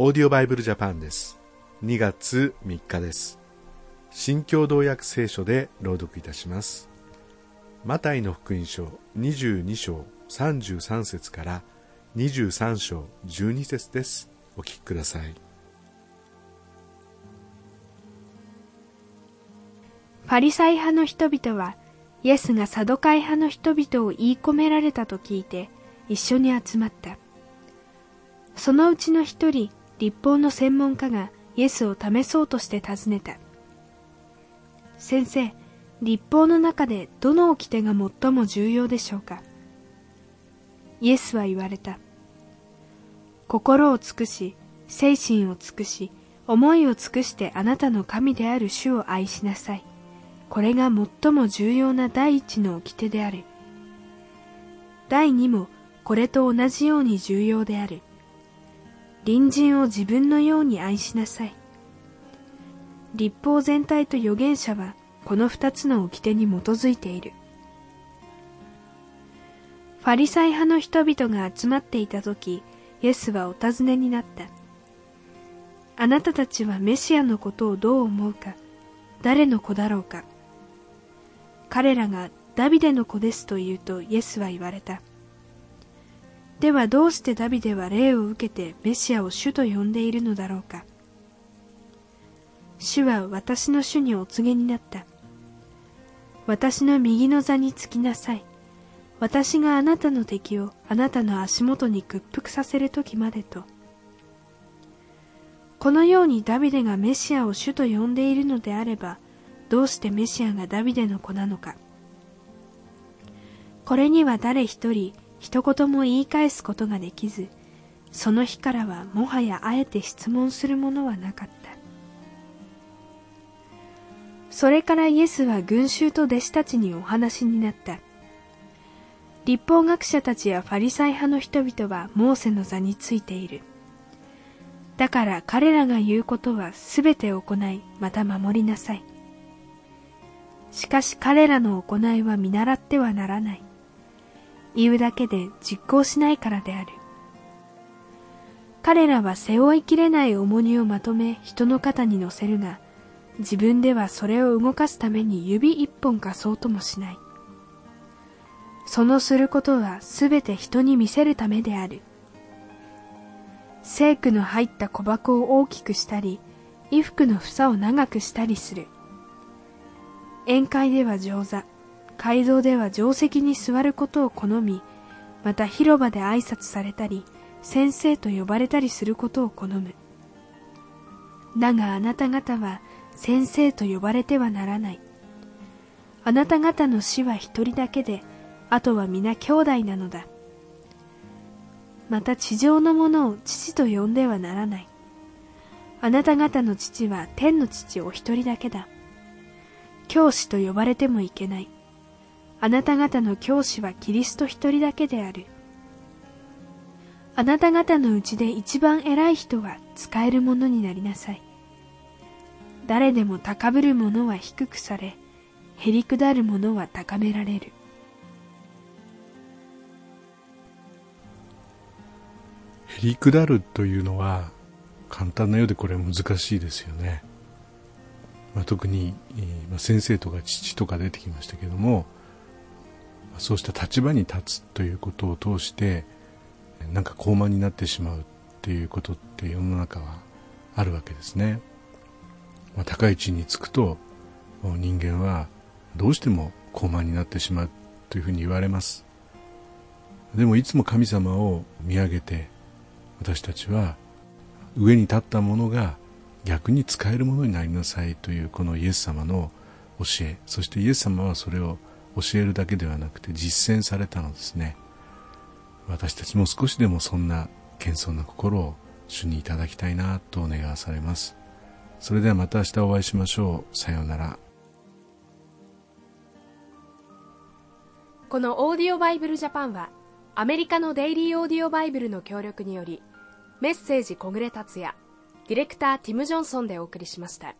オーディオバイブルジャパンです。2月3日です。新共同訳聖書で朗読いたします。マタイの福音書22章33節から23章12節です。お聞きください。ファリサイ派の人々はイエスがサドカイ派の人々を言い込められたと聞いて一緒に集まった。そのうちの一人立法の専門家がイエスを試そうとして尋ねた先生立法の中でどの掟が最も重要でしょうか？イエスは言われた心を尽くし精神を尽くし思いを尽くしてあなたの神である主を愛しなさいこれが最も重要な第一の掟である。第二もこれと同じように重要である。隣人を自分のように愛しなさい。立法全体と預言者はこの二つの掟に基づいている。ファリサイ派の人々が集まっていた時、イエスはお尋ねになった。あなたたちはメシアのことをどう思うか、誰の子だろうか。彼らがダビデの子ですと言うとイエスは言われた。ではどうしてダビデは霊を受けてメシアを主と呼んでいるのだろうか。主は私の主にお告げになった。私の右の座につきなさい。私があなたの敵をあなたの足元に屈服させる時までと。このようにダビデがメシアを主と呼んでいるのであれば、どうしてメシアがダビデの子なのかこれには誰一人一言も言い返すことができずその日からはもはやあえて質問するものはなかった。それからイエスは群衆と弟子たちにお話になった。立法学者たちやファリサイ派の人々はモーセの座についている。だから彼らが言うことはすべて行いまた守りなさい。しかし彼らの行いは見習ってはならない。言うだけで実行しないからである。彼らは背負いきれない重荷をまとめ人の肩に乗せるが、自分ではそれを動かすために指一本貸そうともしない。そのすることはすべて人に見せるためである。聖句の入った小箱を大きくしたり、衣服の房を長くしたりする。宴会では上座、街道では定石に座ることを好み、また広場で挨拶されたり、先生と呼ばれたりすることを好む。だがあなた方は先生と呼ばれてはならない。あなた方の死は一人だけで、あとは皆兄弟なのだ。また地上のものを父と呼んではならない。あなた方の父は天の父お一人だけだ。教師と呼ばれてもいけない。あなた方の教師はキリスト一人だけである。あなた方のうちで一番偉い人は使えるものになりなさい。誰でも高ぶる者は低くされ、へりくだる者は高められる。へりくだるというのは簡単なようでこれは難しいですよね。まあ、特に、まあ、先生とか父とか出てきましたけどもそうした立場に立つということを通してなんか高慢になってしまうっていうことって世の中はあるわけですね、まあ、高い地につくと人間はどうしても高慢になってしまうというふうに言われます。でもいつも神様を見上げて私たちは上に立ったものが逆に使えるものになりなさいというこのイエス様の教えそしてイエス様はそれを教えるだけではなくて実践されたのですね。私たちも少しでもそんな謙遜な心を主にいただきたいなと願わされます。それではまた明日お会いしましょう。さようなら。このオーディオバイブルジャパンはアメリカのデイリーオーディオバイブルの協力によりメッセージ小暮達也ディレクターティム・ジョンソンでお送りしました。